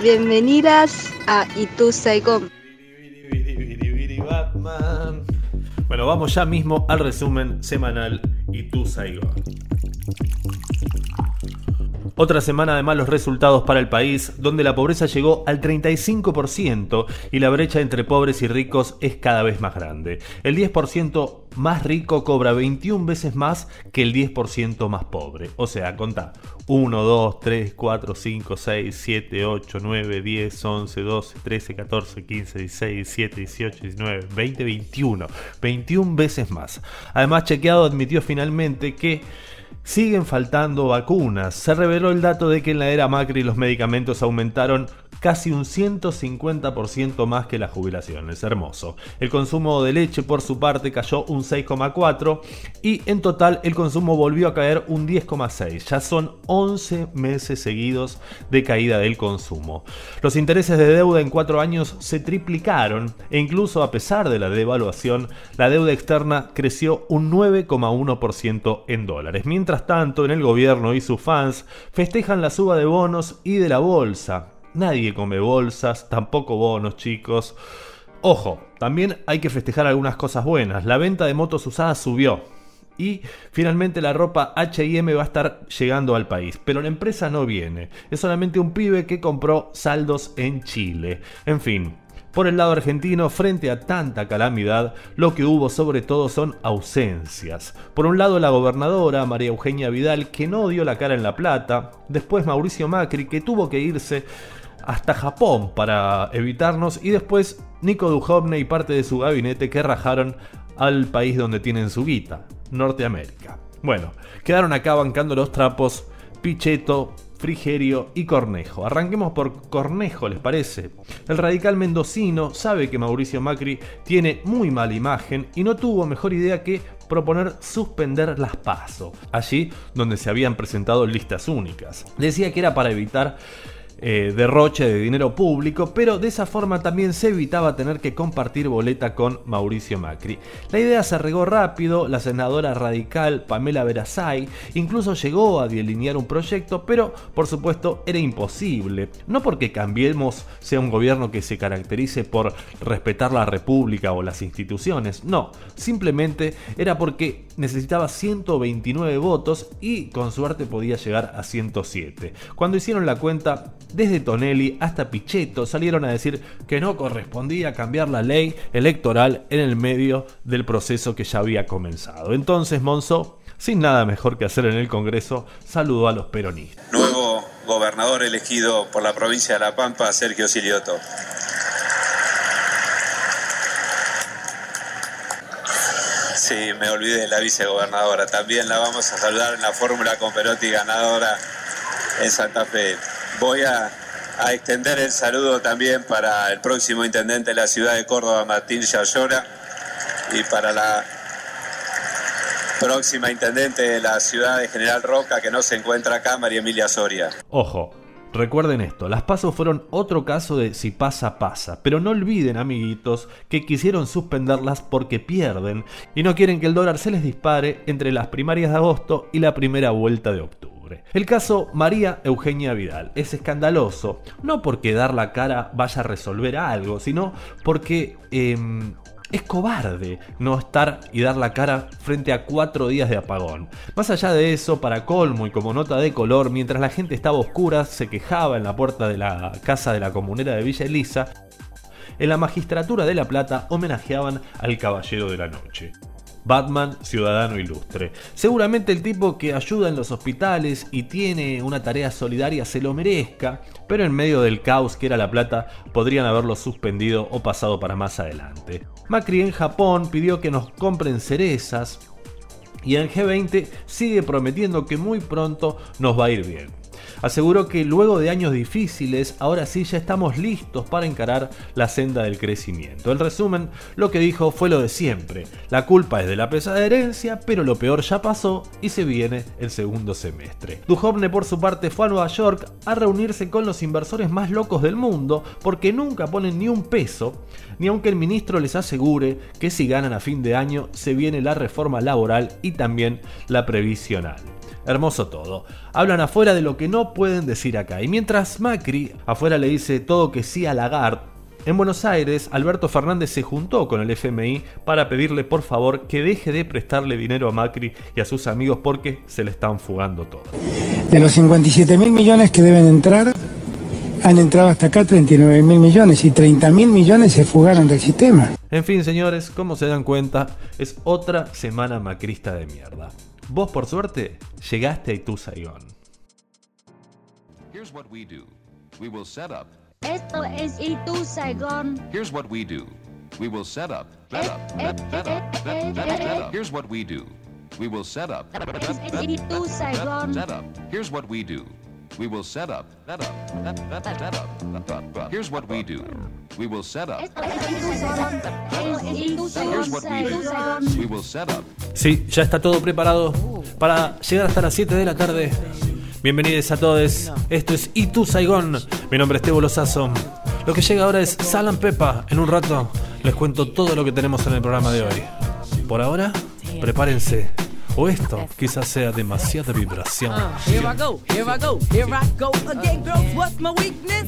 Bienvenidas a Itu Saigon. Bueno, vamos ya mismo al resumen semanal Itu Saigon. Otra semana de malos resultados para el país, donde la pobreza llegó al 35% y la brecha entre pobres y ricos es cada vez más grande. El 10% más rico cobra 21 veces más que el 10% más pobre. O sea, contá. 1, 2, 3, 4, 5, 6, 7, 8, 9, 10, 11, 12, 13, 14, 15, 16, 17, 18, 19, 20, 21. 21 veces más. Además, Chequeado admitió finalmente que Siguen faltando vacunas. Se reveló el dato de que en la era Macri los medicamentos aumentaron casi un 150% más que la jubilación. Es hermoso. El consumo de leche por su parte cayó un 6,4 y en total el consumo volvió a caer un 10,6. Ya son 11 meses seguidos de caída del consumo. Los intereses de deuda en cuatro años se triplicaron e incluso a pesar de la devaluación, la deuda externa creció un 9,1% en dólares. Mientras tanto, en el gobierno y sus fans festejan la suba de bonos y de la bolsa. Nadie come bolsas, tampoco bonos, chicos. Ojo, también hay que festejar algunas cosas buenas. La venta de motos usadas subió. Y finalmente la ropa HM va a estar llegando al país. Pero la empresa no viene. Es solamente un pibe que compró saldos en Chile. En fin, por el lado argentino, frente a tanta calamidad, lo que hubo sobre todo son ausencias. Por un lado la gobernadora María Eugenia Vidal, que no dio la cara en La Plata, después Mauricio Macri, que tuvo que irse hasta Japón para evitarnos y después Nico Duhovne y parte de su gabinete que rajaron al país donde tienen su guita, Norteamérica. Bueno, quedaron acá bancando los trapos Pichetto, Frigerio y Cornejo. Arranquemos por Cornejo, ¿les parece? El radical mendocino sabe que Mauricio Macri tiene muy mala imagen y no tuvo mejor idea que proponer suspender las PASO, allí donde se habían presentado listas únicas. Decía que era para evitar eh, derroche de dinero público, pero de esa forma también se evitaba tener que compartir boleta con Mauricio Macri. La idea se regó rápido, la senadora radical Pamela Verazay incluso llegó a delinear un proyecto, pero por supuesto era imposible. No porque Cambiemos sea un gobierno que se caracterice por respetar la república o las instituciones, no, simplemente era porque necesitaba 129 votos y con suerte podía llegar a 107. Cuando hicieron la cuenta, desde Tonelli hasta Pichetto salieron a decir que no correspondía cambiar la ley electoral en el medio del proceso que ya había comenzado. Entonces Monzó, sin nada mejor que hacer en el Congreso, saludó a los peronistas. Nuevo gobernador elegido por la provincia de La Pampa, Sergio Silioto. Sí, me olvidé de la vicegobernadora. También la vamos a saludar en la fórmula con Perotti ganadora en Santa Fe. Voy a, extender el saludo también para el próximo intendente de la ciudad de Córdoba, Martín Yayora, y para la próxima intendente de la ciudad de General Roca, que no se encuentra acá, María Emilia Soria. Ojo, Recuerden esto, las pasos fueron otro caso de si pasa, pasa. Pero no olviden, amiguitos, que quisieron suspenderlas porque pierden y no quieren que el dólar se les dispare entre las primarias de agosto y la primera vuelta de octubre. El caso María Eugenia Vidal es escandaloso, no porque dar la cara vaya a resolver algo, sino porque em, es cobarde no estar y dar la cara frente a cuatro días de apagón. Más allá de eso, para colmo y como nota de color, mientras la gente estaba oscura, se quejaba en la puerta de la casa de la comunera de Villa Elisa, en la magistratura de La Plata homenajeaban al Caballero de la Noche. Batman, ciudadano ilustre. Seguramente el tipo que ayuda en los hospitales y tiene una tarea solidaria se lo merezca, pero en medio del caos que era La Plata podrían haberlo suspendido o pasado para más adelante. Macri en Japón pidió que nos compren cerezas y en G20 sigue prometiendo que muy pronto nos va a ir bien. Aseguró que luego de años difíciles, ahora sí ya estamos listos para encarar la senda del crecimiento. En resumen, lo que dijo fue lo de siempre. La culpa es de la pesada herencia, pero lo peor ya pasó y se viene el segundo semestre. Duhovne por su parte fue a Nueva York a reunirse con los inversores más locos del mundo porque nunca ponen ni un peso, ni aunque el ministro les asegure que si ganan a fin de año se viene la reforma laboral y también la previsional. Hermoso todo. Hablan afuera de lo que no pueden decir acá. Y mientras Macri afuera le dice todo que sí a Lagarde, en Buenos Aires, Alberto Fernández se juntó con el FMI para pedirle por favor que deje de prestarle dinero a Macri y a sus amigos porque se le están fugando todo. De los 57 mil millones que deben entrar, han entrado hasta acá 39 mil millones y 30 mil millones se fugaron del sistema. En fin, señores, como se dan cuenta, es otra semana macrista de mierda. Vos, por suerte, llegaste a Itu Saigón. Here's what we do. We will set up. Esto es Itu Saigon. Here's what we do. We will set up. Set up. Set, set up. Set, set, up. Here's what we do. We will set up. Es Itu Saigon. Set up. Here's what we do. We will set up. Set up. Set, set, set up. Set up. Here's what we do. We will set up. Here's what we do. We will set up. Sí, ya está todo preparado para llegar hasta las 7 de la tarde. Bienvenidos a todos. Esto es Itu Saigón. Mi nombre es Tebo Lozazo. Lo que llega ahora es Salam Pepa. En un rato les cuento todo lo que tenemos en el programa de hoy. Por ahora, prepárense. O esto quizás sea demasiada vibración. Uh, here I go, here I go, here I go again, girls. What's my weakness?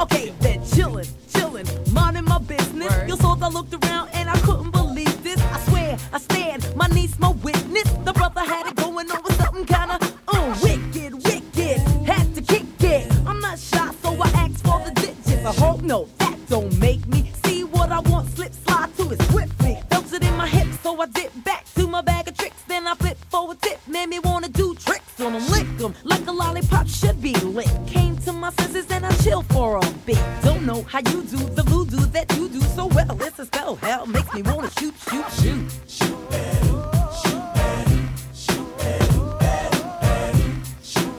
Okay, then chillin', chillin', minding my business. You saw I looked around and I couldn't believe this. I swear, I stand, my niece, my witness. The brother had it going on with something kinda uh, wicked, wicked. Had to kick it. I'm not shy, so I asked for the digits. I hope no, that don't make how you do the voodoo that you do so well. It's a spell, hell makes me wanna shoot, shoot, shoot. Shoot, shoot, shoot, shoot, shoot, shoot,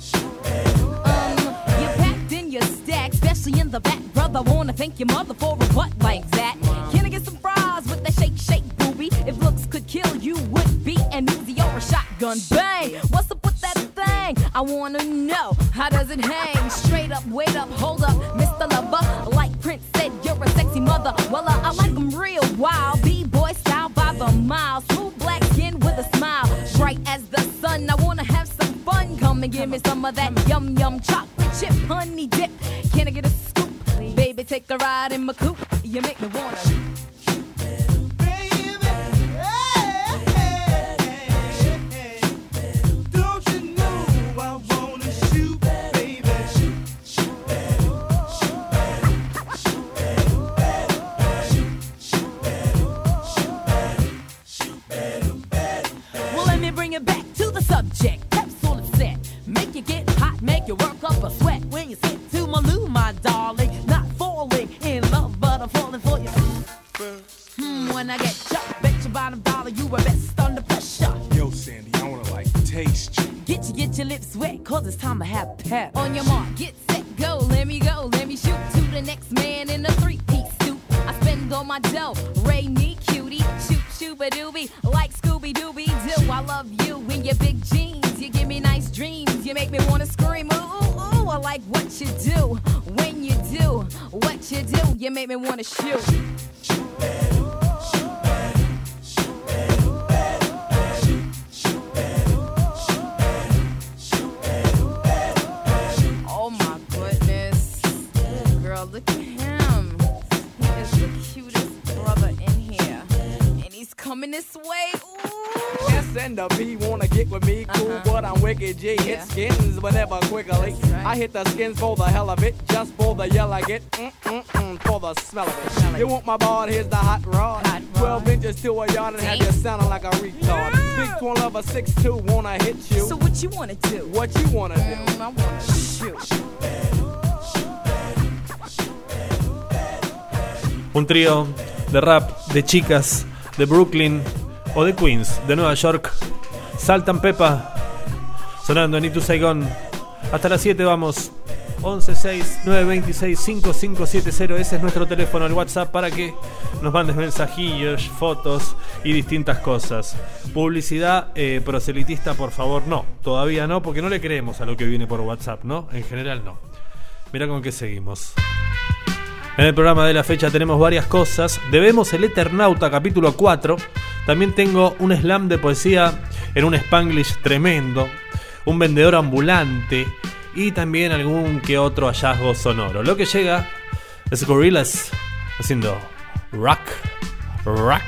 shoot. Um, packed in the back, brother. Wanna thank your mother for a butt like that. Can I get some fries with that shake, shake, booby? If looks could kill you, would be an Uzi or a shotgun. Bang! What's up with that thing? I wanna know how does it hang? Straight up, subject. Capsule is set. Make you get hot, make you work up a sweat. Hit the skins for the hell of it, just for the yell I get, mm mm mm, for the smell of it. Smell it. You want my ball? Here's the hot rod. Hot rod. 12 inches to a yard and have you sounding like a retard. Big 12 of a 6'2, wanna hit you. So what you wanna do? what you wanna do? Mm, I wanna shoot. Un trío de rap de chicas de Brooklyn o de Queens, de Nueva York. Saltan Pepa, sonando en Itu Saigon. Hasta las 7 vamos. 116-926-5570. Ese es nuestro teléfono, el WhatsApp, para que nos mandes mensajillos, fotos y distintas cosas. Publicidad eh, proselitista, por favor, no. Todavía no, porque no le creemos a lo que viene por WhatsApp, ¿no? En general, no. Mira con qué seguimos. En el programa de la fecha tenemos varias cosas. Debemos el Eternauta capítulo 4. También tengo un slam de poesía en un spanglish tremendo, un vendedor ambulante y también algún que otro hallazgo sonoro. Lo que llega es Gorillaz haciendo rock, rock,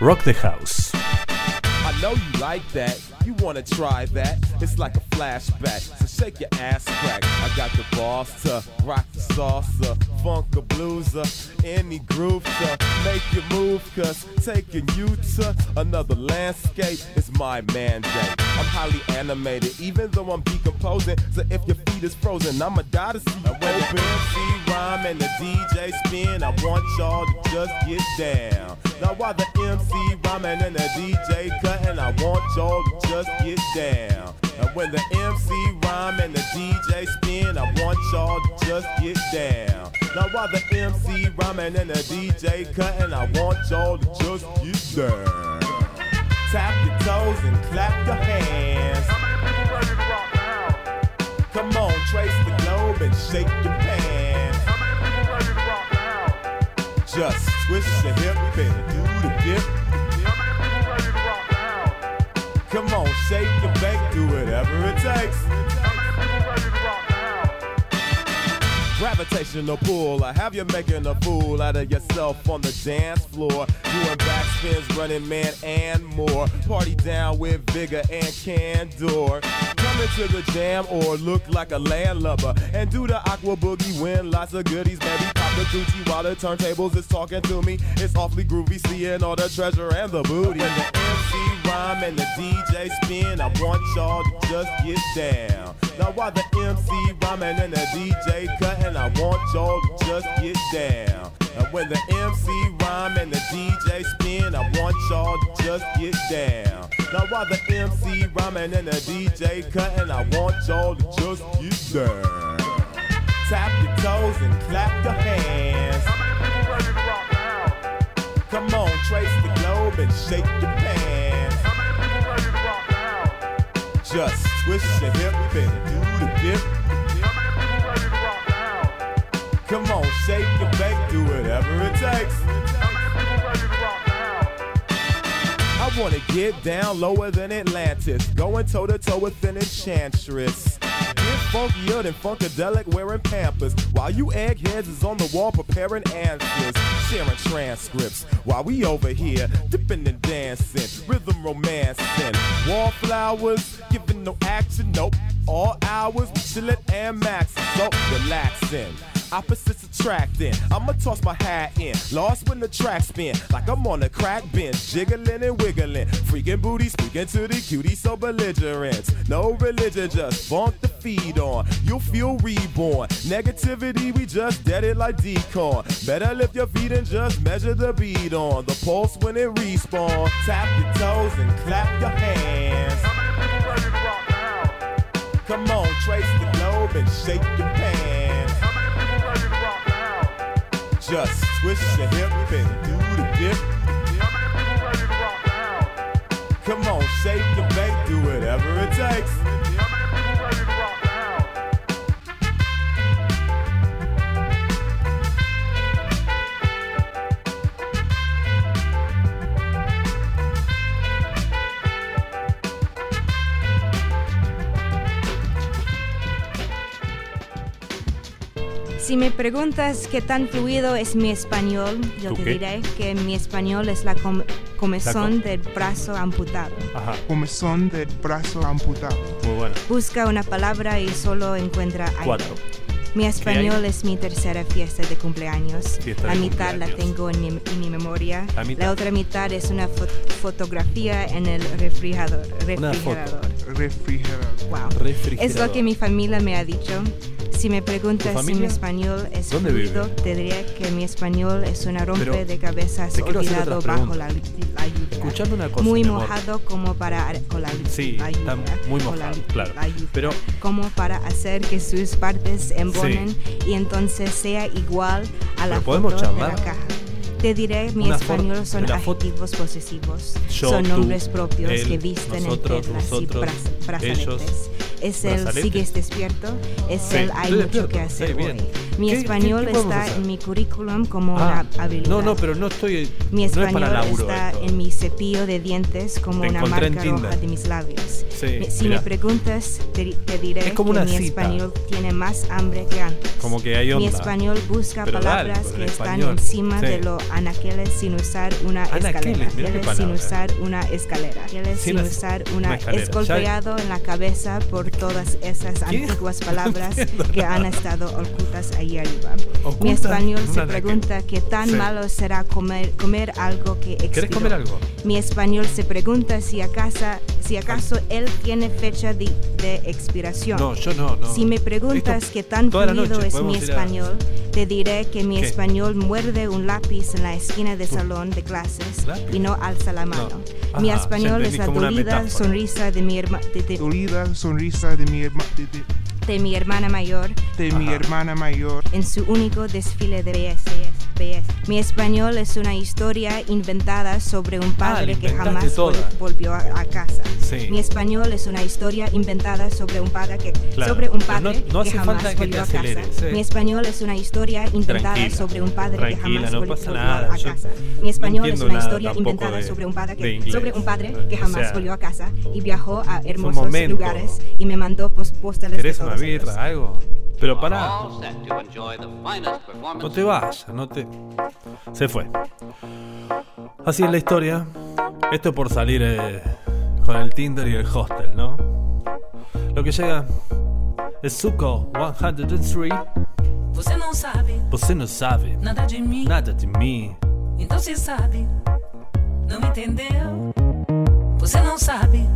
rock the house. I know you like that. You try that? It's like a flashback. Shake your ass crack. I got the boss to rock the salsa, funk a blueser, any groove to make you move. Cause taking you to another landscape is my mandate. I'm highly animated, even though I'm decomposing. So if your feet is frozen, I'ma die to see you open. MC rhyme and the DJ spin. I want y'all to just get down. Now while the MC rhyming and the DJ cutting, I want y'all to just get down. And when the MC rhyme and the DJ spin, I want y'all to just get down. Now while the MC rhyming and the DJ cutting, I want y'all to just get down. Tap your toes and clap your hands. Come on, trace the globe and shake your pants. Just twist your hip and do the dip. Come on, shake and bake, do whatever it takes. Gravitational pull, I have you making a fool out of yourself on the dance floor. Doing backspins, running man, and more. Party down with vigor and candor. Come into the jam or look like a landlubber. And do the aqua boogie, win lots of goodies, baby. Pop the Gucci while the turntables is talking to me. It's awfully groovy, seeing all the treasure and the booty. And the MC rhyme and the DJ spin, I want y'all to just get down. Now while the MC rhyming and the DJ cutting, I want y'all to just get down. And when the MC rhyme and the DJ spin, I want y'all to just get down. Now while the MC rhyming and the DJ cutting, I want y'all to just get down. Tap your toes and clap your hands. Come on, trace the globe and shake your pants. Just twist your hip and do the dip. Come on, shake and bake, do whatever it takes. I wanna get down lower than Atlantis, going toe to toe with an enchantress. Funkier than Funkadelic wearing Pampers, while you eggheads is on the wall preparing answers, sharing transcripts, while we over here dipping and dancing, rhythm romancing, wallflowers, giving no action, nope. All hours, chillin' and maxing, so relaxing. Opposites attracting. I'ma toss my hat in. Lost when the track spin. Like I'm on a crack bench. Jiggling and wiggling. Freaking booty speaking to the cutie so belligerent. No religion, just funk the feed on. You'll feel reborn. Negativity, we just dead it like decon. Better lift your feet and just measure the beat on. The pulse when it respawn. Tap your toes and clap your hands. Come on, trace the globe and shake your pants. Just twist your hip and do the dip. Come on, shake and bake, do whatever it takes. Si me preguntas qué tan fluido es mi español, yo ¿Tú te qué? diré que mi español es la com- comezón La del brazo amputado. Ajá, Comezón del brazo amputado. muy bueno. Busca una palabra y solo encuentra aire. Cuatro. Mi español es mi tercera fiesta de cumpleaños. Fiesta la de mitad la tengo en mi, en mi memoria. La mitad. otra mitad es una fo- fotografía en el refrigerador. Una foto. refrigerador. Refrigerador. Wow. Refrigerador. Es lo que mi familia me ha dicho. Si me preguntas ¿Tu si mi español es ¿Dónde fluido, te diría que mi español es una rompe Pero de cabezas olvidado bajo la, la lluvia. Escuchame una cosa, Muy mojado como para con la, Sí, la está lluvia, muy la- mojado, claro. la lluvia, Pero- como para hacer que sus partes embonen y entonces sea igual a la podemos foto de la caja. Te diré, mi Una español son adjetivos posesivos. Yo, son tú, nombres propios él, que visten nosotros, en nosotros, y braz- brazaletes. ellos. Es el sigues despierto, es Sí, el hay mucho que hacer sí, bien. hoy. Mi ¿Qué- español qué- qué está en mi currículum como Ah, una habilidad. No, no, pero no estoy. Mi no es español para está esto. en mi cepillo de dientes como Te una marca roja de mis labios. Sí, si mirá. me preguntas, te, te diré Es como que mi cita. español tiene más hambre que antes. Como que hay Mi onda. español busca Pero dale, palabras con el que están español. encima Sí. de los anaqueles sin usar una Anaqueles, escalera. sin palabra. usar una escalera. Anaqueles Sin sin usar una escalera. es golpeado en la cabeza por todas esas ¿Qué? antiguas palabras entiendo que han estado ocultas ahí Mi español se un pregunta qué tan Sí. malo será comer, comer algo que expiró. ¿Querés comer algo? Mi español se pregunta si acaso, si acaso él tiene fecha de, de expiración. No, yo no, no. Si me preguntas Esto- qué tan noche es mi ir a- español, te diré que mi ¿Qué? español muerde un lápiz en la esquina del salón de clases y no alza la mano. Mi Ajá, ya español es la dolida sonrisa de mi, herma- de- de- Dolida sonrisa de mi, herma- de, mi hermana mayor de mi hermana mayor. en su único desfile de BS. BS. Mi español es una historia inventada sobre un padre que Ah, inventaste jamás toda. volvió a, a casa. Sí. Mi español es una historia inventada sobre un padre que Claro, sobre un padre no- no que jamás que volvió a casa. Mi español es una historia inventada Tranquila, sobre un padre que jamás no vol- pasa volvió nada, a casa. Mi español es una historia inventada de- sobre un padre que sobre un padre que O jamás sea, volvió a casa y viajó a hermosos lugares y me mandó pos- postales de ¿Querés una birra, algo? Pero pará. No te vayas, no te. Se fue. Así es la historia. Esto por salir eh, con el Tinder y el hostel, ¿no? Lo que llega es Zuko 103. Você não sabe Você não sabe nada de mim, nada de mim. então se sabe, não entendeu? Você não sabe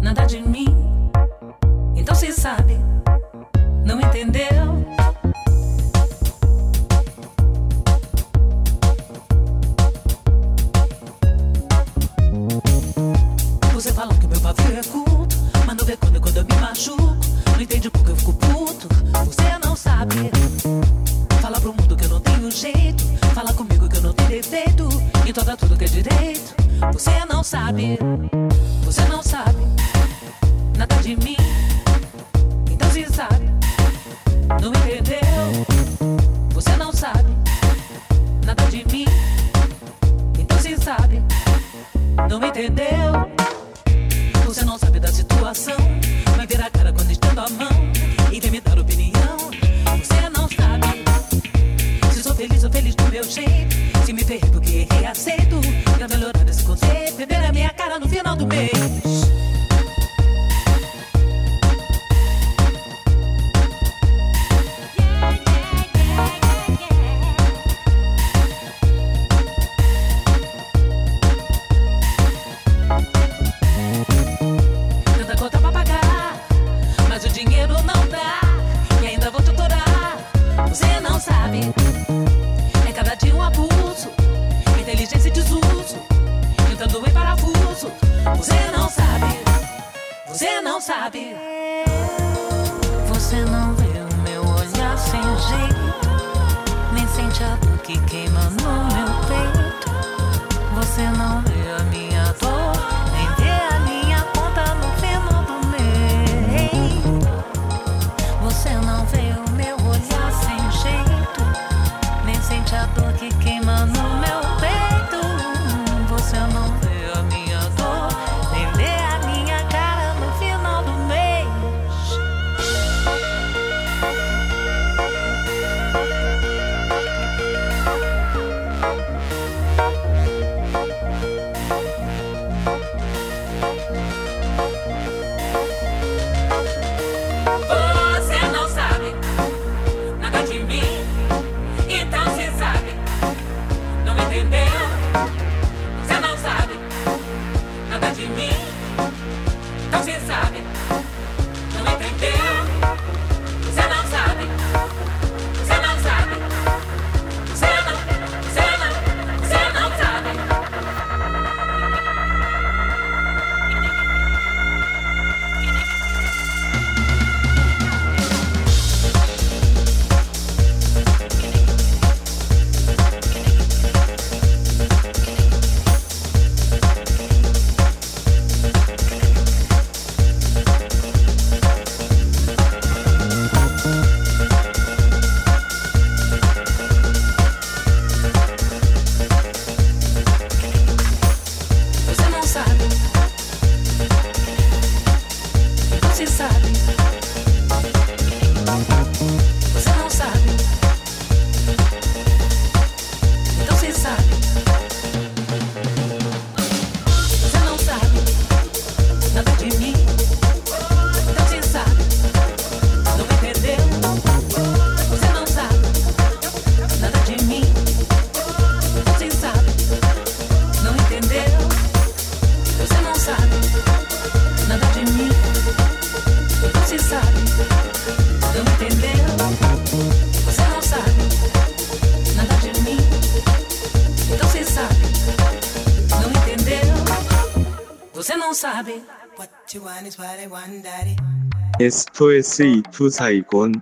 nada de mim, então se sabe, não entendeu? Você fala que meu pavio é culto, mas não vê quando, quando eu me machuco. Não entende porque eu fico puto. Você não sabe. Fala pro mundo que eu não tenho jeito. Fala comigo que eu não tenho defeito. Então dá tudo que é direito. Você não sabe. Você não sabe. Nada de mim. Não entendeu? Você não sabe. Nada de mim. Então se sabe. Não entendeu? Você não sabe da situação. Vai ver a cara quando estendo a mão. E vem me dar opinião. Você não sabe. Se sou feliz, sou feliz do meu jeito. Se me ferrei porque errei, aceito. Pra melhorar esse conceito, beber a minha cara no final do mês. Não sabe. 2S 2 사이곤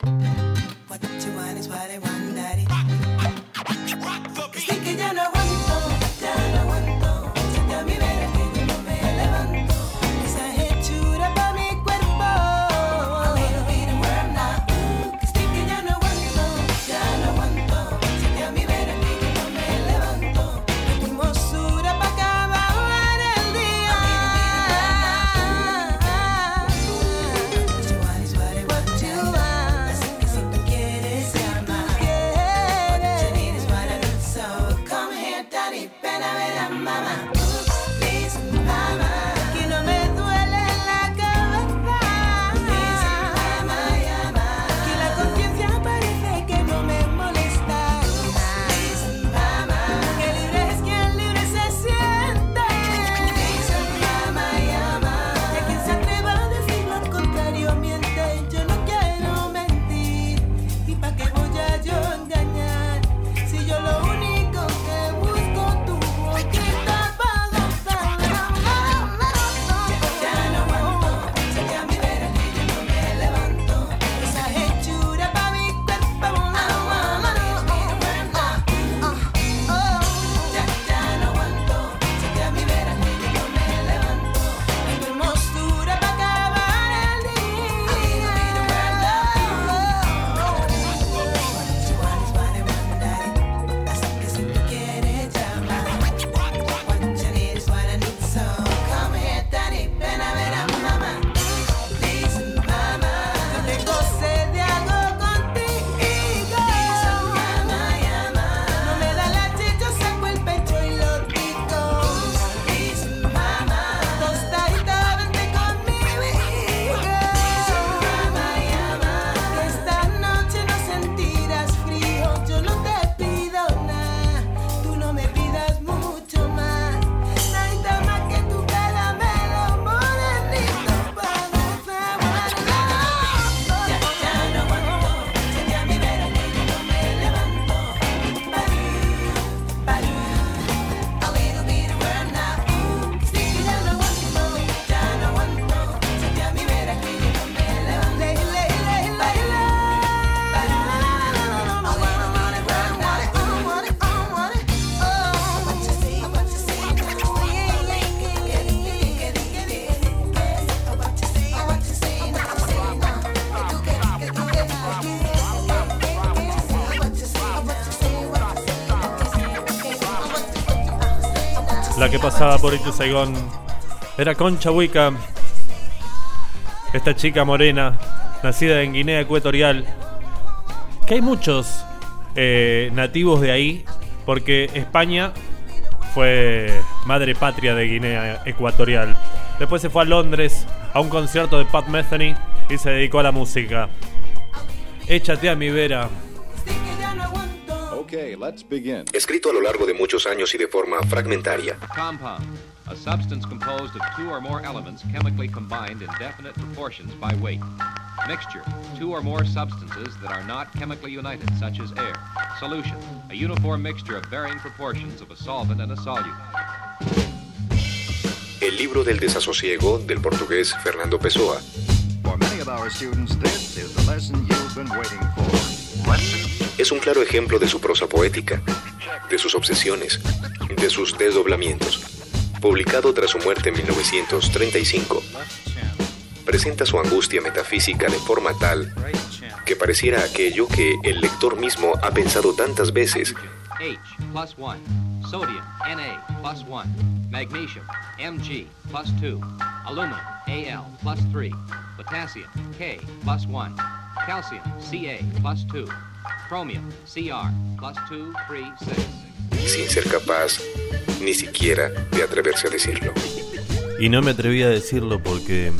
que pasaba por Ito Saigón era Concha Wicca, esta chica morena, nacida en Guinea Ecuatorial, que hay muchos eh, nativos de ahí, porque España fue madre patria de Guinea Ecuatorial. Después se fue a Londres a un concierto de Pat Metheny y se dedicó a la música. Échate a mi vera. Okay, let's begin. Escrito a lo largo de muchos años y de forma fragmentaria. Compound, a substance composed of two or more elements chemically combined in definite proportions by weight. Mixture, two or more substances that are not chemically united, such as air. Solution, a uniform mixture of varying proportions of a solvent and a solute. El libro del desasosiego del portugués Fernando Pessoa. For many of our students, this is the lesson you've been waiting for. Lesson es un claro ejemplo de su prosa poética, de sus obsesiones, de sus desdoblamientos. Publicado tras su muerte en 1935, presenta su angustia metafísica de forma tal que pareciera aquello que el lector mismo ha pensado tantas veces. H plus 1, sodium Na plus 1, magnesium Mg plus 2, aluminum Al plus 3, potassium K plus 1, calcium Ca plus 2. Chromium, Cr, plus 2, 3, 6. sin ser capaz ni siquiera de atreverse a decirlo. Y no me atreví a decirlo porque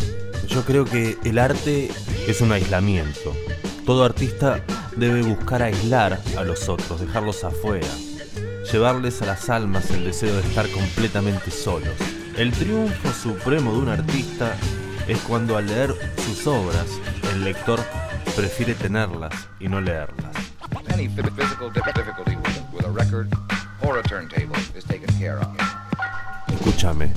yo creo que el arte es un aislamiento. Todo artista debe buscar aislar a los otros, dejarlos afuera, llevarles a las almas el deseo de estar completamente solos. El triunfo supremo de un artista es cuando al leer sus obras, el lector prefiere tenerlas y no leerlas. Any phy- physical dif- difficulty with, with a record or a turntable is taken care of. Escúchame,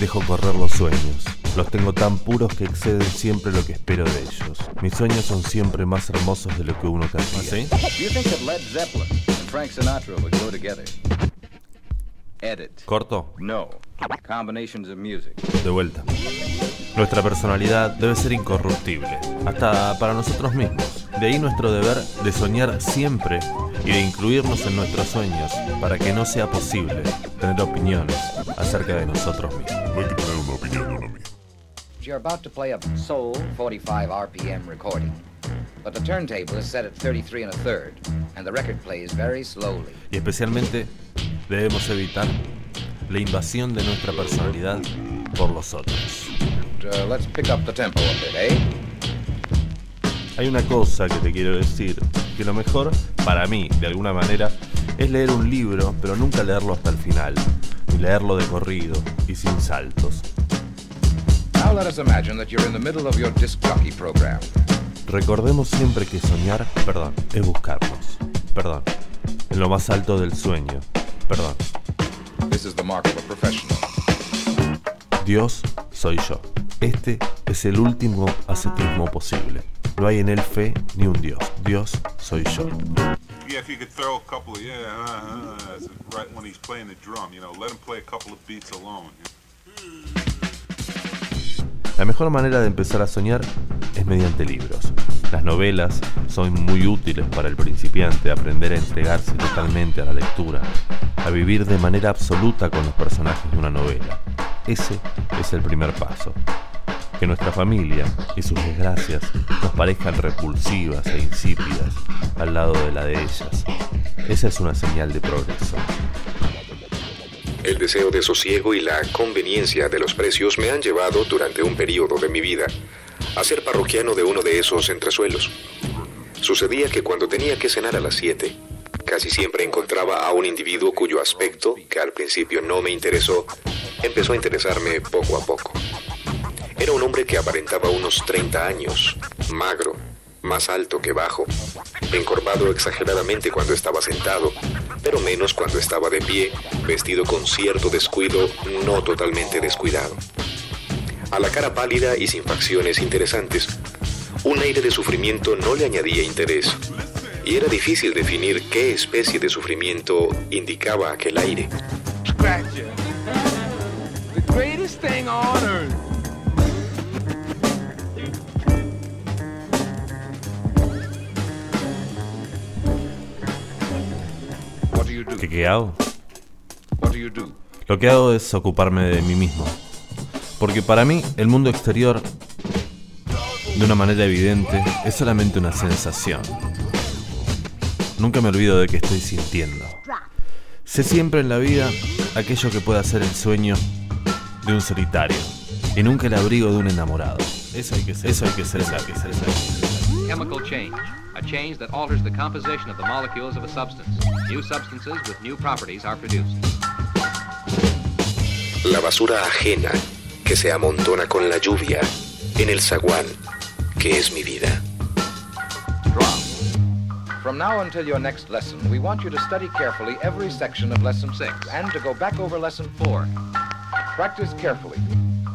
dejo correr los sueños. Los tengo tan puros que exceden siempre lo que espero de ellos. Mis sueños son siempre más hermosos de lo que uno querría. Do you think that Led Zeppelin and Frank Sinatra would go together? Edit. ¿Corto? No. Combinations of music. De vuelta. Nuestra personalidad debe ser incorruptible, hasta para nosotros mismos. De ahí nuestro deber de soñar siempre y de incluirnos en nuestros sueños para que no sea posible tener opiniones acerca de nosotros mismos. No hay que tener una opinión de uno mismo. You're about to play a soul 45 RPM recording, but the turntable is set at 33 and a third, and the record plays very slowly. Y especialmente debemos evitar la invasión de nuestra personalidad por los otros. Uh, eh? Hay una cosa que te quiero decir, que lo mejor, para mí, de alguna manera, es leer un libro, pero nunca leerlo hasta el final, ni leerlo de corrido y sin saltos. Recordemos siempre que soñar, perdón, es buscarnos, perdón, en lo más alto del sueño, perdón. Dios soy yo. Este es el último ascetismo posible. No hay en él fe ni un Dios. Dios soy yo. Yeah, if you could throw a couple of yeah, uh, uh, right when he's playing the drum, you know, let him play a couple of beats alone. La mejor manera de empezar a soñar es mediante libros. Las novelas son muy útiles para el principiante aprender a entregarse totalmente a la lectura, a vivir de manera absoluta con los personajes de una novela. Ese es el primer paso. Que nuestra familia y sus desgracias nos parezcan repulsivas e insípidas al lado de la de ellas. Esa es una señal de progreso. El deseo de sosiego y la conveniencia de los precios me han llevado durante un periodo de mi vida a ser parroquiano de uno de esos entresuelos. Sucedía que cuando tenía que cenar a las 7, casi siempre encontraba a un individuo cuyo aspecto, que al principio no me interesó, empezó a interesarme poco a poco. Era un hombre que aparentaba unos 30 años, magro, más alto que bajo, encorvado exageradamente cuando estaba sentado, pero menos cuando estaba de pie, vestido con cierto descuido, no totalmente descuidado. A la cara pálida y sin facciones interesantes, un aire de sufrimiento no le añadía interés, y era difícil definir qué especie de sufrimiento indicaba aquel aire. ¿Qué, qué Lo que hago es ocuparme de mí mismo. Porque para mí el mundo exterior, de una manera evidente, es solamente una sensación. Nunca me olvido de que estoy sintiendo. Sé siempre en la vida aquello que pueda ser el sueño de un solitario y nunca el abrigo de un enamorado. Eso hay que ser, eso hay que ser, eso hay que ser, eso hay que ser. Chemical change, a change that alters the composition of the molecules of a substance. New substances with new properties are produced. La basura ajena que se amontona con la lluvia en el zaguán que es mi vida. From now until your next lesson, we want you to study carefully every section of Lesson 6 and to go back over Lesson 4. Practice carefully,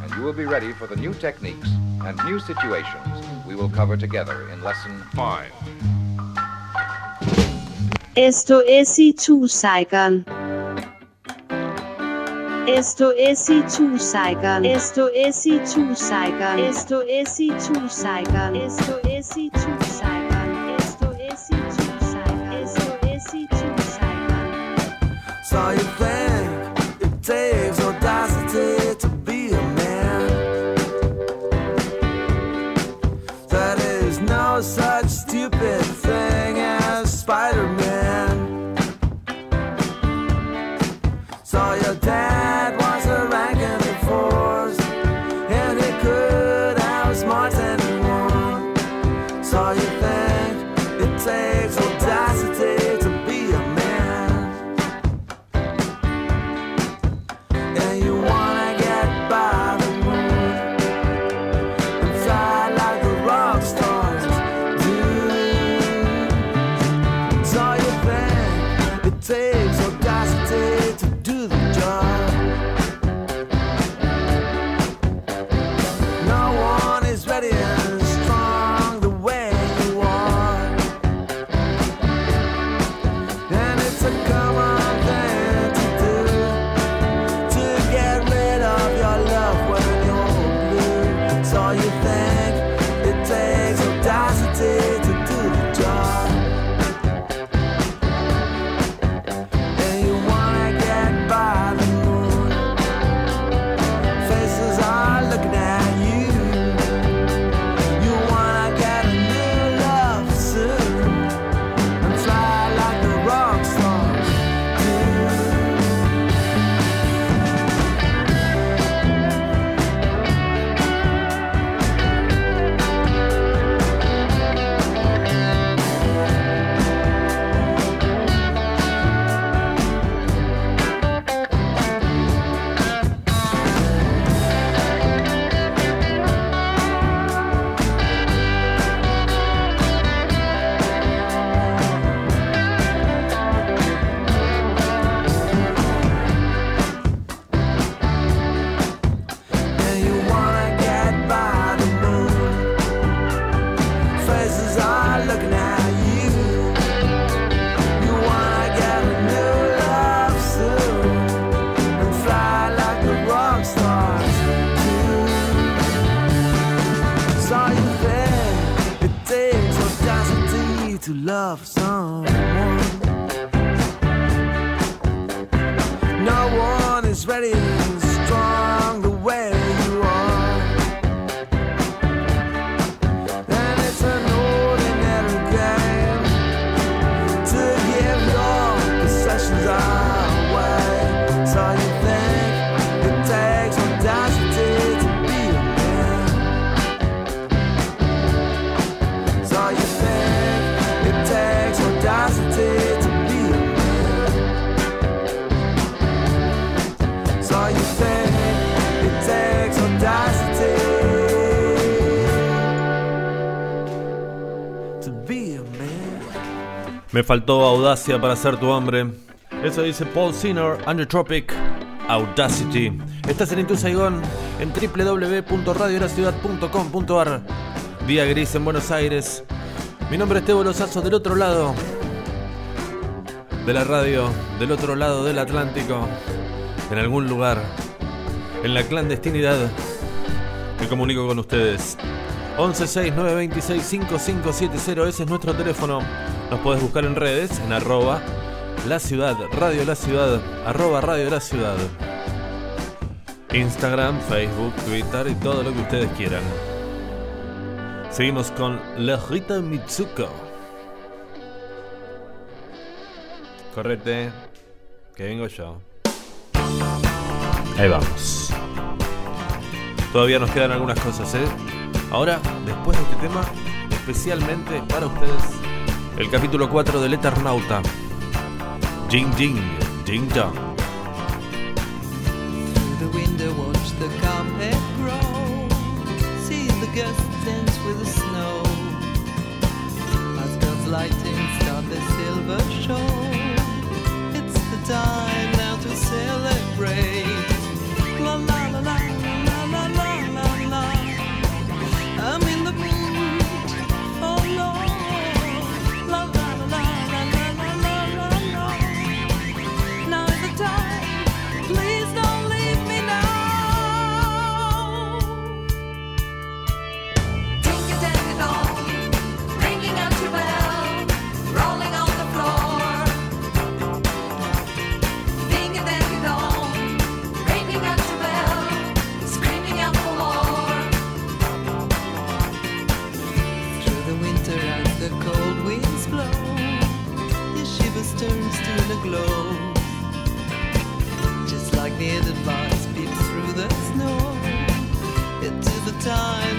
and you will be ready for the new techniques and new situations we will cover together in Lesson 5. Esto es E2 Saigon. Esto es y Zusager. Esto es y Zusager. Esto es y Zusager. Esto es y Zusager. Esto es y Zusager. Esto es y Zusager. Saw Me faltó audacia para ser tu hombre. Eso dice Paul Sinner, Tropic Audacity. Estás en Into Saigon en www.radiolaciudad.com.ar. Día gris en Buenos Aires. Mi nombre es Tebo Lozazo del otro lado de la radio, del otro lado del Atlántico, en algún lugar, en la clandestinidad. Me comunico con ustedes. 1169265570, ese es nuestro teléfono. Nos podés buscar en redes, en arroba la ciudad, radio la ciudad, arroba radio la ciudad. Instagram, Facebook, Twitter y todo lo que ustedes quieran. Seguimos con La Rita Mitsuko. Correte, que vengo yo. Ahí vamos. Todavía nos quedan algunas cosas, ¿eh? Ahora, después de este tema, especialmente para ustedes, el capítulo 4 del Eternauta. Jing Jing, Jing Jong. Through the the. See the guests dance with the snow. As God's lighting start the silver show. It's the time glow. Just like the advice peeps through the snow. Is the time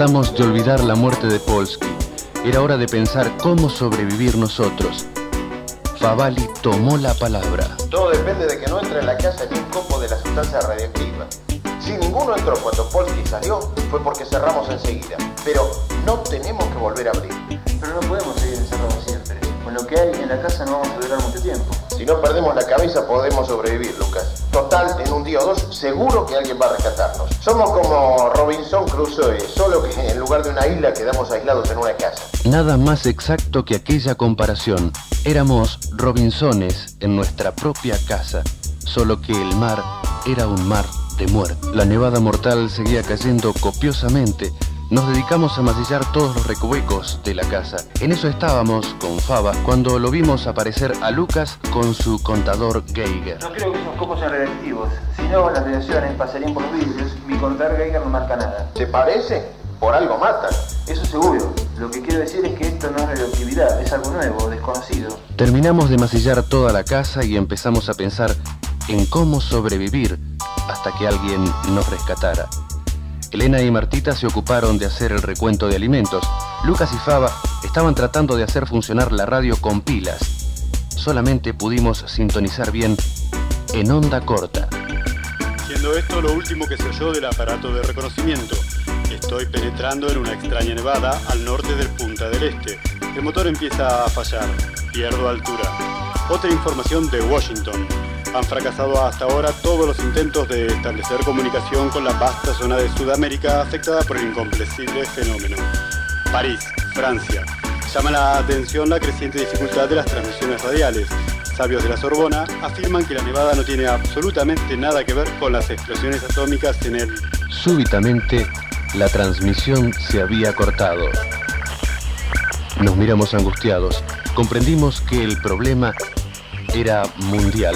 Tratamos de olvidar la muerte de Polsky. Era hora de pensar cómo sobrevivir nosotros. Favali tomó la palabra. Todo depende de que no entre en la casa ni un copo de la sustancia radioactiva. Si ninguno entró cuando Polsky salió, fue porque cerramos enseguida. Pero no tenemos que volver a abrir. Pero no podemos seguir encerrados siempre. Con lo que hay en la casa no vamos a durar mucho tiempo. Si no perdemos la cabeza podemos sobrevivir, Lucas. Total, en un día o dos, seguro que alguien va a rescatarnos. Somos como Robinson Crusoe, solo que en lugar de una isla quedamos aislados en una casa. Nada más exacto que aquella comparación. Éramos Robinsones en nuestra propia casa, solo que el mar era un mar de muerte. La nevada mortal seguía cayendo copiosamente. Nos dedicamos a masillar todos los recovecos de la casa. En eso estábamos con Faba cuando lo vimos aparecer a Lucas con su contador Geiger. No creo que esos copos sean reactivos. Si no, las radiaciones pasarían por los vidrios. Mi contador Geiger no marca nada. ¿Te parece? Por algo matan. Eso seguro. Lo que quiero decir es que esto no es radioactividad, es algo nuevo, desconocido. Terminamos de masillar toda la casa y empezamos a pensar en cómo sobrevivir hasta que alguien nos rescatara. Elena y Martita se ocuparon de hacer el recuento de alimentos. Lucas y Faba estaban tratando de hacer funcionar la radio con pilas. Solamente pudimos sintonizar bien en onda corta. Siendo esto lo último que se oyó del aparato de reconocimiento. Estoy penetrando en una extraña nevada al norte del Punta del Este. El motor empieza a fallar. Pierdo altura. Otra información de Washington. Han fracasado hasta ahora todos los intentos de establecer comunicación con la vasta zona de Sudamérica afectada por el incomprensible fenómeno. París, Francia. Llama la atención la creciente dificultad de las transmisiones radiales. Sabios de la Sorbona afirman que la nevada no tiene absolutamente nada que ver con las explosiones atómicas en el... Súbitamente, la transmisión se había cortado. Nos miramos angustiados. Comprendimos que el problema era mundial.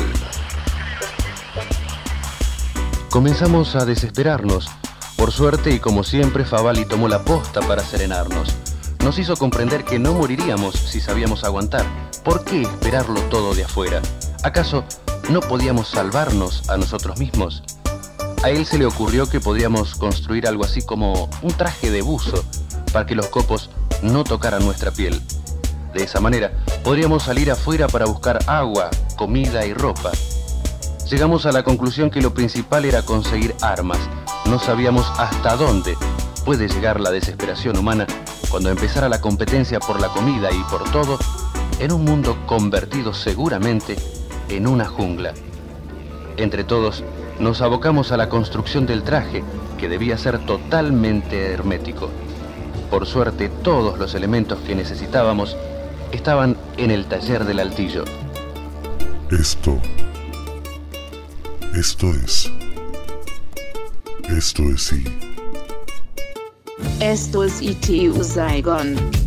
Comenzamos a desesperarnos. Por suerte y como siempre, Favali tomó la posta para serenarnos. Nos hizo comprender que no moriríamos si sabíamos aguantar. ¿Por qué esperarlo todo de afuera? ¿Acaso no podíamos salvarnos a nosotros mismos? A él se le ocurrió que podríamos construir algo así como un traje de buzo. para que los copos no tocaran nuestra piel. De esa manera, podríamos salir afuera para buscar agua, comida y ropa. Llegamos a la conclusión que lo principal era conseguir armas. No sabíamos hasta dónde puede llegar la desesperación humana cuando empezara la competencia por la comida y por todo en un mundo convertido seguramente en una jungla. Entre todos, nos abocamos a la construcción del traje, que debía ser totalmente hermético. Por suerte, todos los elementos que necesitábamos estaban en el taller del altillo. Esto. Esto es. Esto es sí. Esto es ITU Saigon.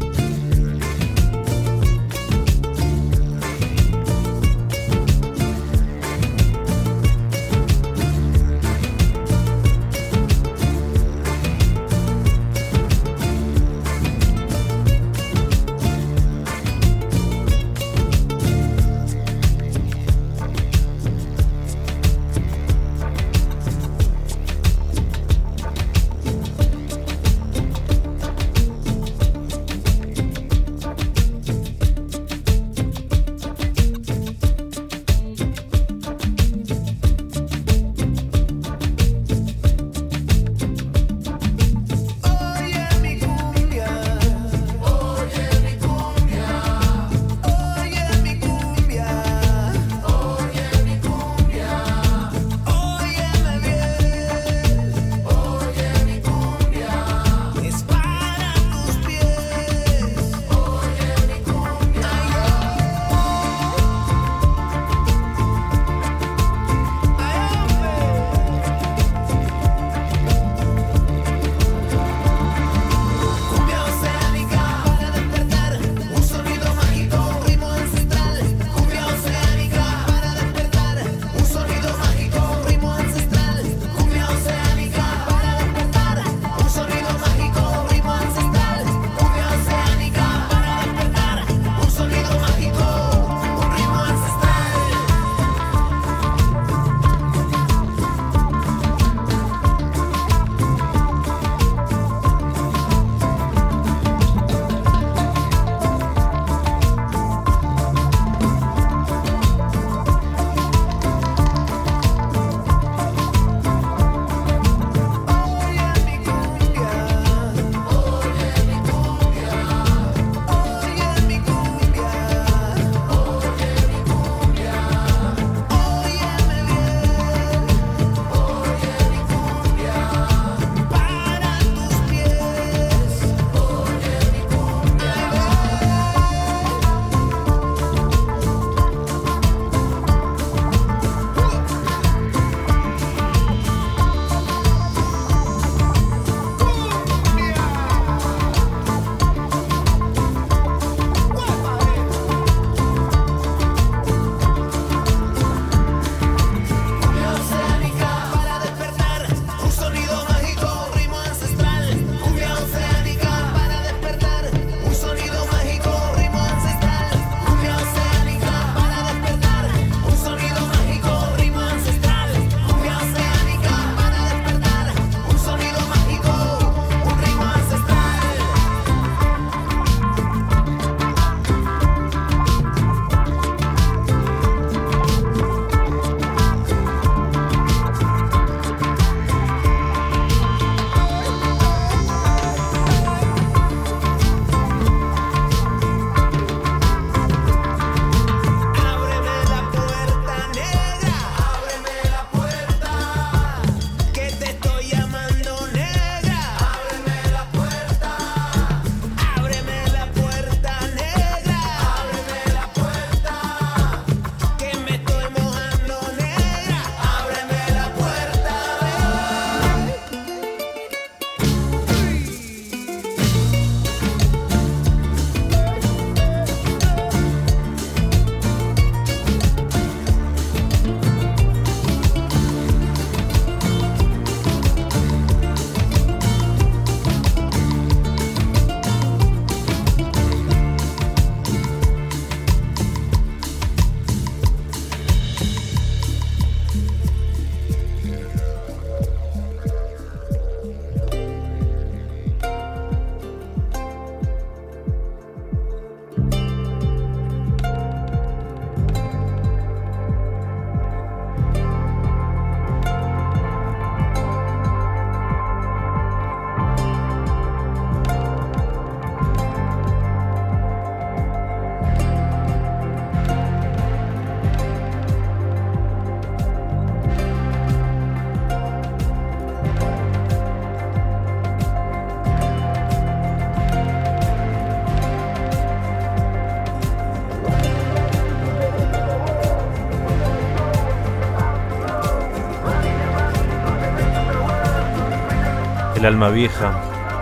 Alma vieja,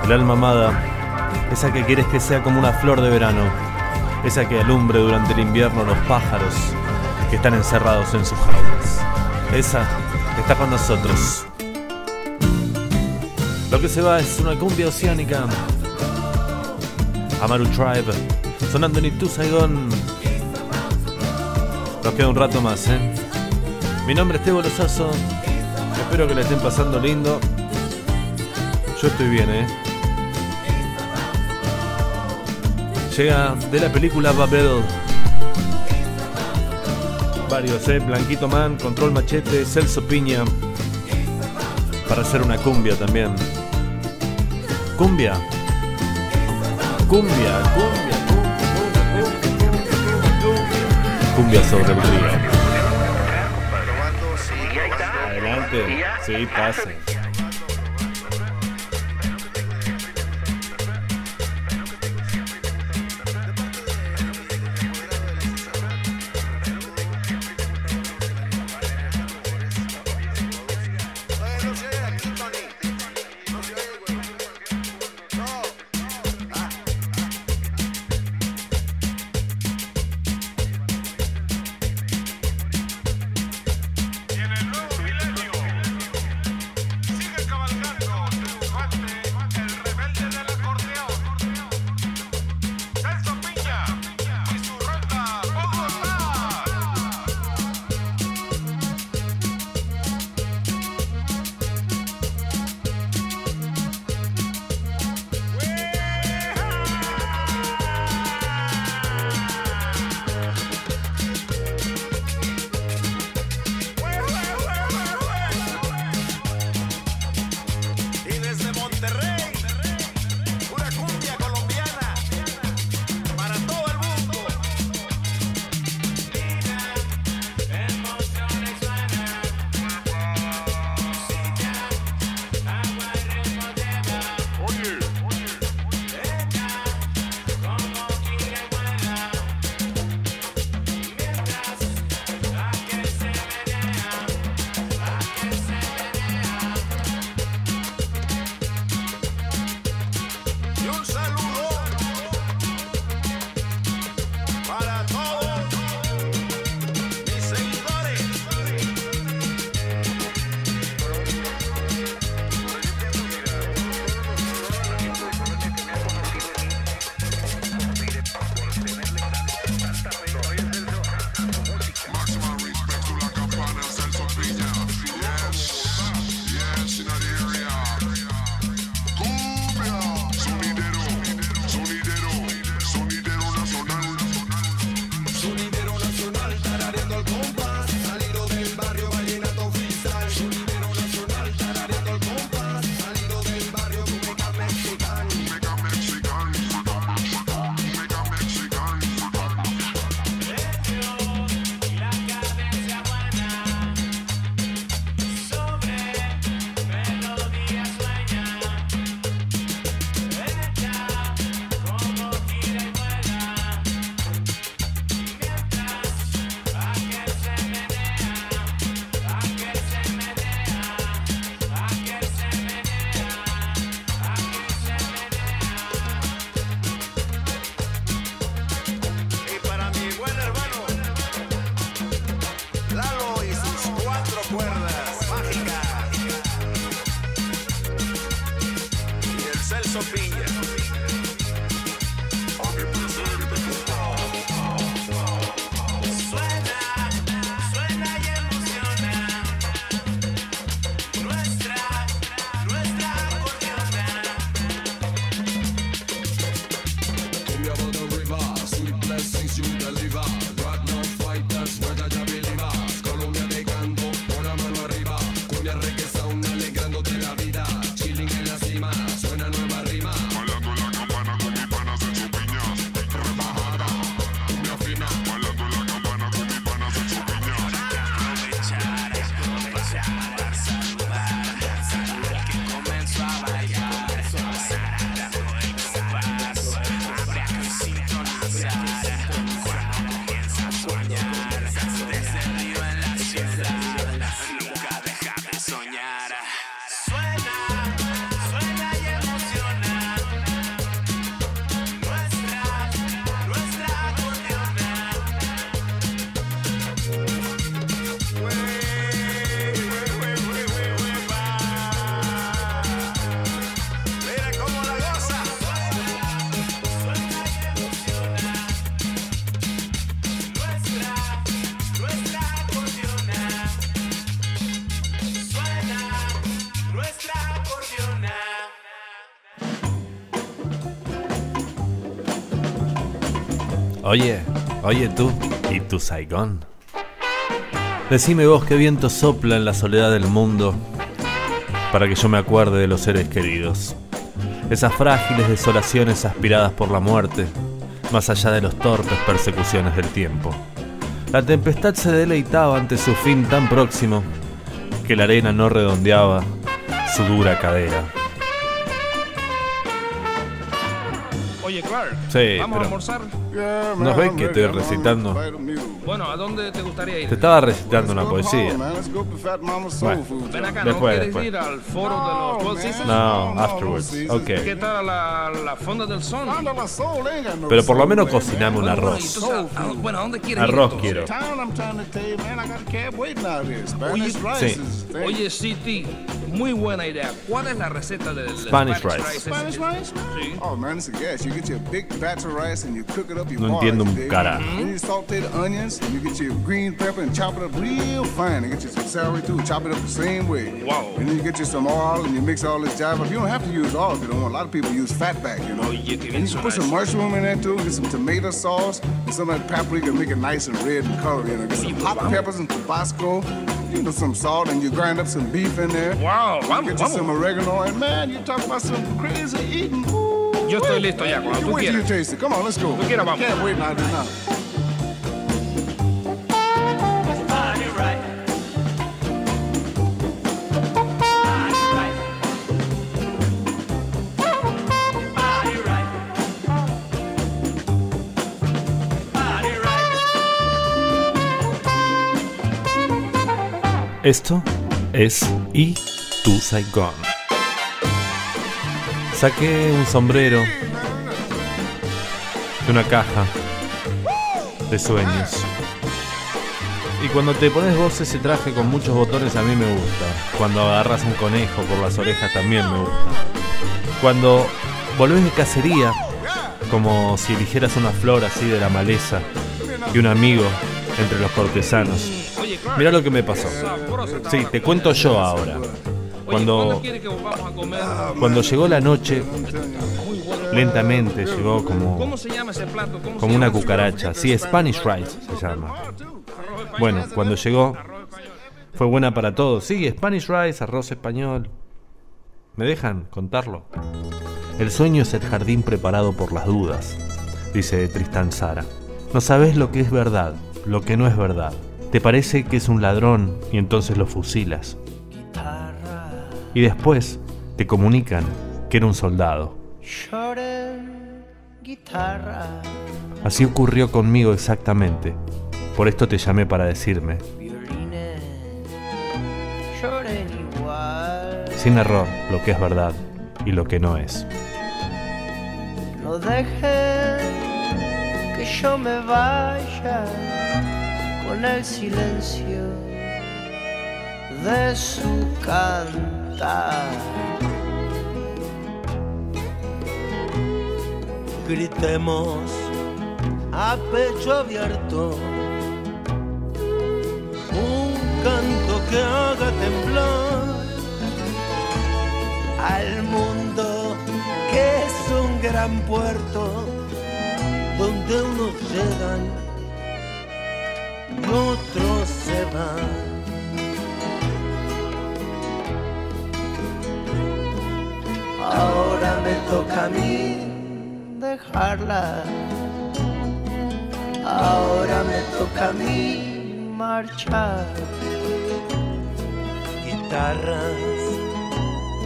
el alma amada, esa que quieres que sea como una flor de verano, esa que alumbre durante el invierno los pájaros que están encerrados en sus jaulas. Esa está con nosotros. Lo que se va es una cumbia oceánica. Amaru Tribe, sonando en Itu Saigon. Nos queda un rato más, ¿eh? Mi nombre es Tebo Lozazo. Espero que le estén pasando lindo. Yo estoy bien, ¿eh? Llega de la película Babel. Varios, ¿eh? Blanquito Man, Control Machete, Celso Piña. Para hacer una cumbia también. Cumbia. Cumbia, cumbia, cumbia sobre el río. Adelante. Sí, pase. Oye, oye tú, ¿y tu Saigón? Decime vos qué viento sopla en la soledad del mundo para que yo me acuerde de los seres queridos. Esas frágiles desolaciones aspiradas por la muerte, más allá de los torpes persecuciones del tiempo. La tempestad se deleitaba ante su fin tan próximo que la arena no redondeaba su dura cadera. Oye, Clark, Sí, ¿vamos a almorzar? ¿No ves que estoy recitando? Bueno, ¿a dónde te gustaría ir? Te estaba recitando una poesía. Ven acá, ¿no después, quieres después. ir al foro de los Twelve Seasons? No, afterwards. Ok. ¿Qué tal la, la fonda del sol? Pero por lo menos cociname un arroz. Entonces, ¿a- bueno, ¿a dónde quieres Arroz ir? quiero. Oye, Sí. Oye, City, muy buena idea. ¿Cuál es la receta del del Spanish rice. Spanish rice? Sí. Oh man, it's a gas. You get your big batch of rice and you cook it up. You No boil entiendo it, un dig. carajo. Then you saute the onions. And you get your green pepper and chop it up real fine. And get you some celery too. Chop it up the same way. Wow. And then you get you some oil and you mix all this jive up. You don't have to use oil if you don't want. A lot of people use fat back, you know. Oh, Oye, qué and you can put some mushroom in there too. Get some tomato sauce and some of that paprika. Make it nice and red and color. You know, get some hot peppers and Tabasco. You know, some salt and you grind up some beef in there. Wow, vamos, Get you vamos. some oregano and man, you talk about some crazy eating. Yo estoy listo ya, cuando You tú wait till you quieras. taste it. Come on, let's go. Tú quieras, vamos. Can't wait now. now. Esto es Y tu Saigon. Saqué un sombrero de una caja de sueños. Y cuando te pones vos ese traje con muchos botones a mí me gusta. Cuando agarras un conejo por las orejas también me gusta. Cuando volvés de cacería, como si eligieras una flor así de la maleza y un amigo entre los cortesanos. Mira lo que me pasó. Sí, te cuento yo ahora. Cuando, cuando llegó la noche, lentamente llegó como, ¿Cómo se llama ese plato? ¿Cómo se como una cucaracha. Sí, Spanish rice se llama. Bueno, cuando llegó fue buena para todos. Sí, Spanish rice, arroz español. ¿Me dejan contarlo? El sueño es el jardín preparado por las dudas, dice Tristán Sara. No sabes lo que es verdad, lo que no es verdad. Te parece que es un ladrón y entonces lo fusilas. Y después te comunican que era un soldado. Así ocurrió conmigo exactamente. Por esto te llamé para decirme, sin error, lo que es verdad y lo que no es. No dejen que yo me vaya con el silencio de su cantar. Gritemos a pecho abierto un canto que haga temblar al mundo que es un gran puerto donde unos llegan otros se van. Ahora me toca a mí dejarla. Ahora me toca a mí marchar. Guitarras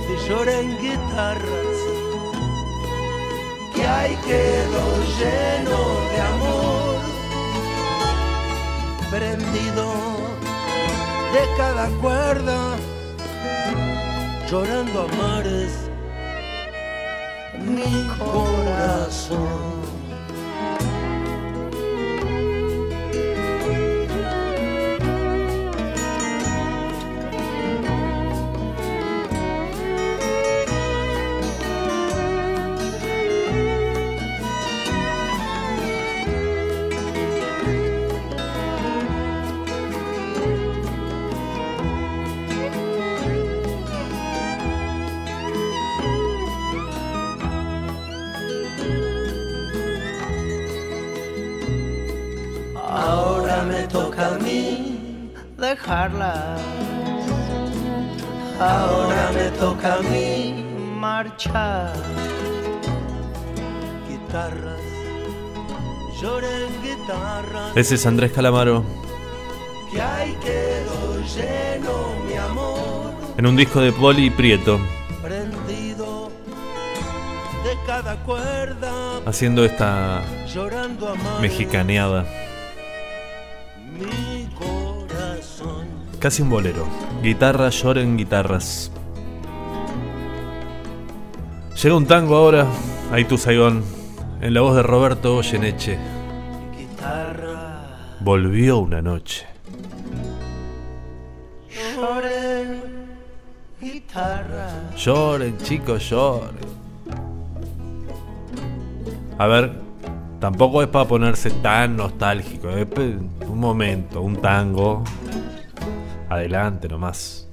que lloren guitarras que hay quedó lleno de amor prendido de cada cuerda llorando a mares mi corazón Ese es Andrés Calamaro Que ahí quedó lleno mi amor, en un disco de Poli y Prieto, prendido de cada cuerda, haciendo esta llorando mexicaneada. Mi corazón. Casi un bolero. Guitarra, lloren guitarras. Llega un tango ahora, ahí tu Saigón, en la voz de Roberto Goyeneche. Volvió una noche. lloren guitarra. Lloren, chicos, lloren. A ver, tampoco es para ponerse tan nostálgico. Es un momento, un tango. Adelante nomás.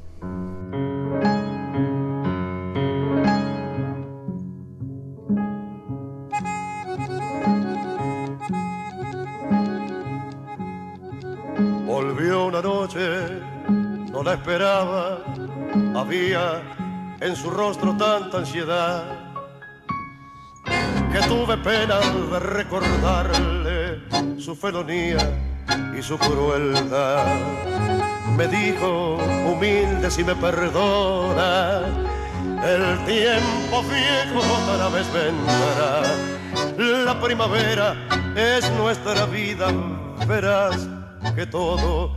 En su rostro tanta ansiedad que tuve pena de recordarle su felonía y su crueldad. Me dijo, humilde, si me perdona, el tiempo viejo otra vez vendrá. La primavera es nuestra vida, verás que todo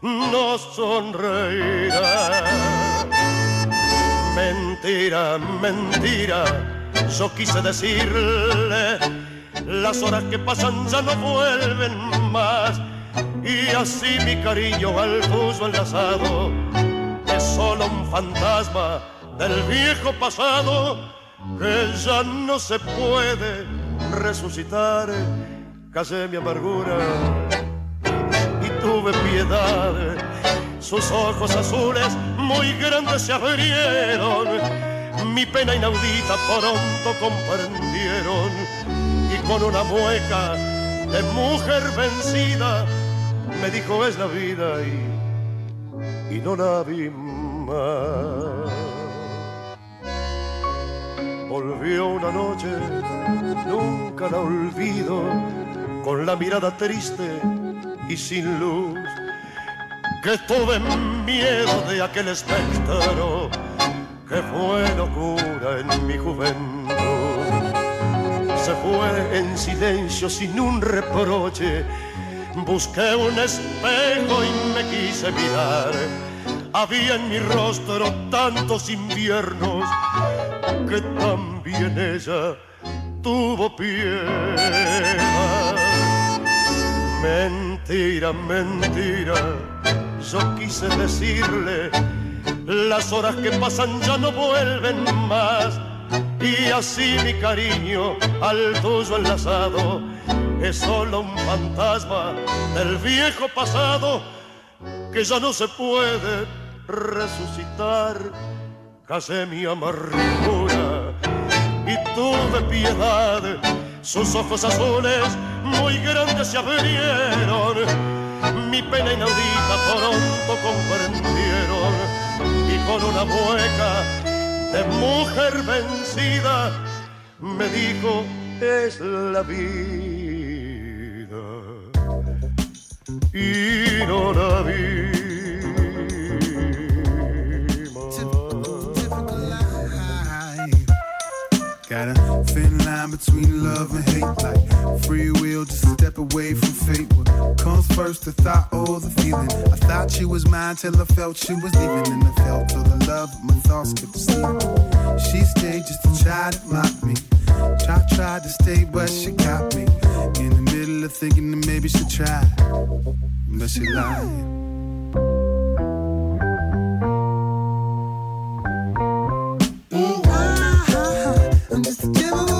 nos sonreirá. Mentira, mentira, yo quise decirle, las horas que pasan ya no vuelven más. Y así mi cariño al tuyo enlazado es solo un fantasma del viejo pasado que ya no se puede resucitar. Callé mi amargura y tuve piedad. Sus ojos azules muy grandes se abrieron. Mi pena inaudita pronto comprendieron. Y con una mueca de mujer vencida me dijo es la vida y, y no la vi más. Volvió una noche, nunca la olvido, con la mirada triste y sin luz, que tuve miedo de aquel espectro que fue locura en mi juventud. Se fue en silencio sin un reproche, busqué un espejo y me quise mirar. Había en mi rostro tantos inviernos que también ella tuvo piedad. Mentira, mentira, yo quise decirle, las horas que pasan ya no vuelven más. Y así mi cariño al tuyo enlazado es solo un fantasma del viejo pasado que ya no se puede resucitar. Casé mi amargura y tuve piedad. Sus ojos azules muy grandes se abrieron. Mi pena inaudita pronto comprendieron. Y con una mueca de mujer vencida me dijo es la vida. Y no la vi. Line between love and hate, like free will, just step away from fate. What comes first, the thought or the feeling? I thought she was mine till I felt she was leaving, and I felt all the love, my thoughts kept sleep. She stayed just to try to mock me. Try, tried to stay, but she got me in the middle of thinking that maybe she'd try, but she lied. Ah, I'm just a typical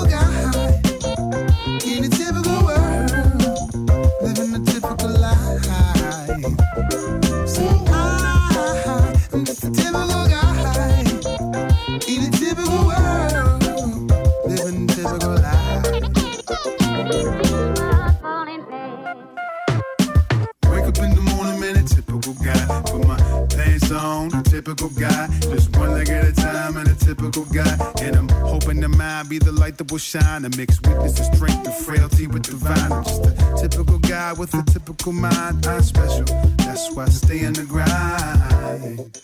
typical guy. Just one leg at a time and a typical guy. And I'm hoping the mind be the light that will shine and mix weakness and strength and frailty with divine. I'm just a typical guy with a typical mind. I'm special. That's why I stay in the grind.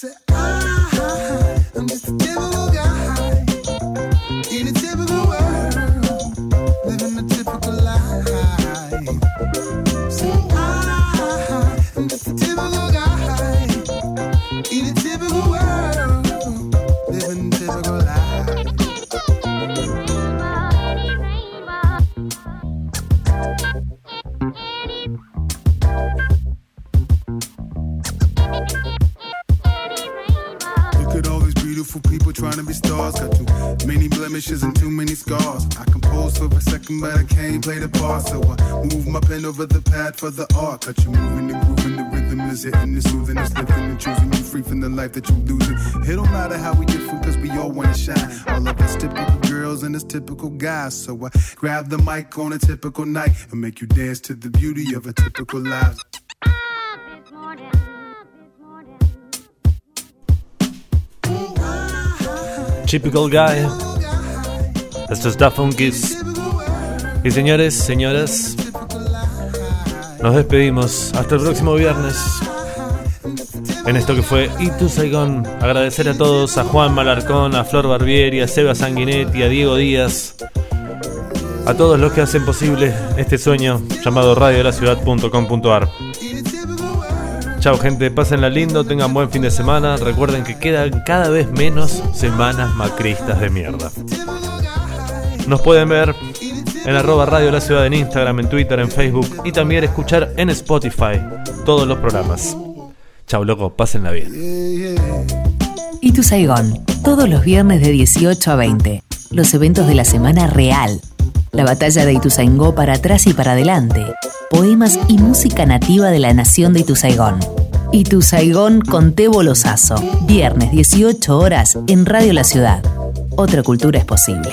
Say, ah, I'm just a typical guy play the part. So I move my pen over the pad for the art. Got you moving and grooving, the rhythm is hitting, the soothing, it's lifting and choosing you free from the life that you're losing. It don't matter how we different, cause we all wanna shine. All of us typical girls and us typical guys. So I grab the mic on a typical night and make you dance to the beauty of a typical life. Typical Guy. Esto es Da Funkis. Y señores, señoras, nos despedimos. Hasta el próximo viernes. En esto que fue Itu Saigon. Agradecer a todos, a Juan Malarcón, a Flor Barbieri, a Seba Sanguinetti, a Diego Díaz. A todos los que hacen posible este sueño llamado radiolaciudad.com.ar. Chao gente, pásenla lindo, tengan buen fin de semana. Recuerden que quedan cada vez menos semanas macristas de mierda. Nos pueden ver en arroba Radio La Ciudad en Instagram, en Twitter, en Facebook y también escuchar en Spotify todos los programas. Chao loco, pásenla bien. Y tu Saigón, todos los viernes de 18 a 20. Los eventos de la semana real. La batalla de Ituzaingó para atrás y para adelante. Poemas y música nativa de la nación de Ituzaigón. Ituzaigón con Tebo Lozazo. Viernes 18 horas en Radio La Ciudad. Otra cultura es posible.